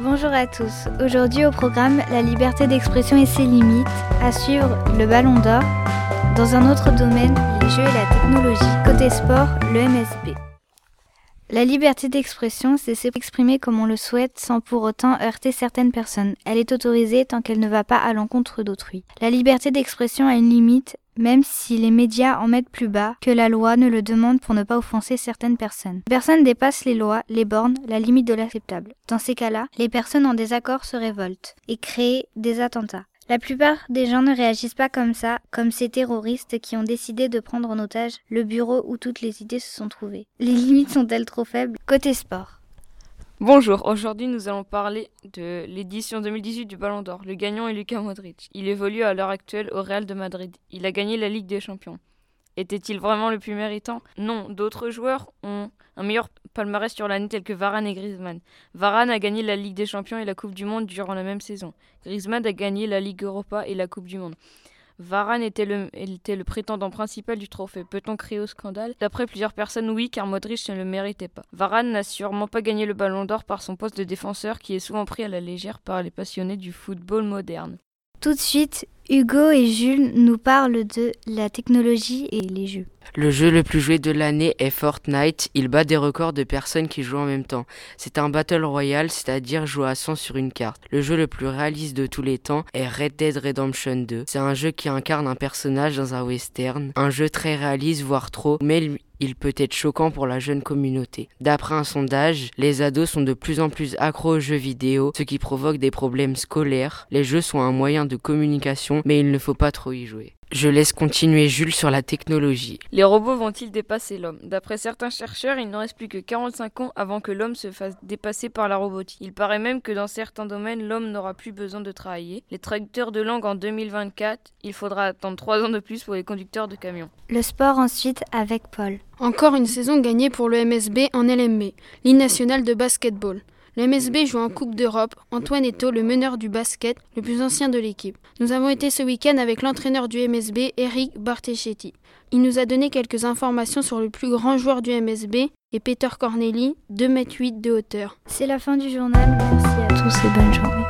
Bonjour à tous. Aujourd'hui au programme La liberté d'expression et ses limites, à suivre le ballon d'or. Dans un autre domaine, les jeux et la technologie. Côté sport, le MSB. La liberté d'expression, c'est s'exprimer comme on le souhaite sans pour autant heurter certaines personnes. Elle est autorisée tant qu'elle ne va pas à l'encontre d'autrui. La liberté d'expression a une limite, même si les médias en mettent plus bas que la loi ne le demande pour ne pas offenser certaines personnes. Personne dépasse les lois, les bornes, la limite de l'acceptable. Dans ces cas-là, les personnes en désaccord se révoltent et créent des attentats. La plupart des gens ne réagissent pas comme ça, comme ces terroristes qui ont décidé de prendre en otage le bureau où toutes les idées se sont trouvées. Les limites sont-elles trop faibles? Côté sport. Bonjour, aujourd'hui nous allons parler de l'édition 2018 du Ballon d'Or. Le gagnant est Luka Modric. Il évolue à l'heure actuelle au Real de Madrid. Il a gagné la Ligue des Champions. Était-il vraiment le plus méritant? Non, d'autres joueurs ont un meilleur palmarès sur l'année tel que Varane et Griezmann. Varane a gagné la Ligue des Champions et la Coupe du Monde durant la même saison. Griezmann a gagné la Ligue Europa et la Coupe du Monde. Varane était le, prétendant principal du trophée. Peut-on créer au scandale? D'après plusieurs personnes, oui, car Modric ne le méritait pas. Varane n'a sûrement pas gagné le ballon d'or par son poste de défenseur qui est souvent pris à la légère par les passionnés du football moderne. Tout de suite, Hugo et Jules nous parlent de la technologie et les jeux. Le jeu le plus joué de l'année est Fortnite. Il bat des records de personnes qui jouent en même temps. C'est un Battle Royale, c'est-à-dire jouer à 100 sur une carte. Le jeu le plus réaliste de tous les temps est Red Dead Redemption 2. C'est un jeu qui incarne un personnage dans un western. Un jeu très réaliste, voire trop, mais il peut être choquant pour la jeune communauté. D'après un sondage, les ados sont de plus en plus accros aux jeux vidéo, ce qui provoque des problèmes scolaires. Les jeux sont un moyen de communication, mais il ne faut pas trop y jouer. Je laisse continuer Jules sur la technologie. Les robots vont-ils dépasser l'homme? D'après certains chercheurs, il ne reste plus que 45 ans avant que l'homme se fasse dépasser par la robotique. Il paraît même que dans certains domaines, l'homme n'aura plus besoin de travailler. Les traducteurs de langue en 2024, il faudra attendre 3 ans de plus pour les conducteurs de camions. Le sport ensuite avec Paul. Encore une saison gagnée pour le MSB en LMB, Ligue nationale de basketball. Le MSB joue en Coupe d'Europe. Antoine Eto, le meneur du basket, le plus ancien de l'équipe. Nous avons été ce week-end avec l'entraîneur du MSB, Eric Bartechetti. Il nous a donné quelques informations sur le plus grand joueur du MSB et Peter Corneli, 2,8 m de hauteur. C'est la fin du journal. Merci à tous et bonne journée.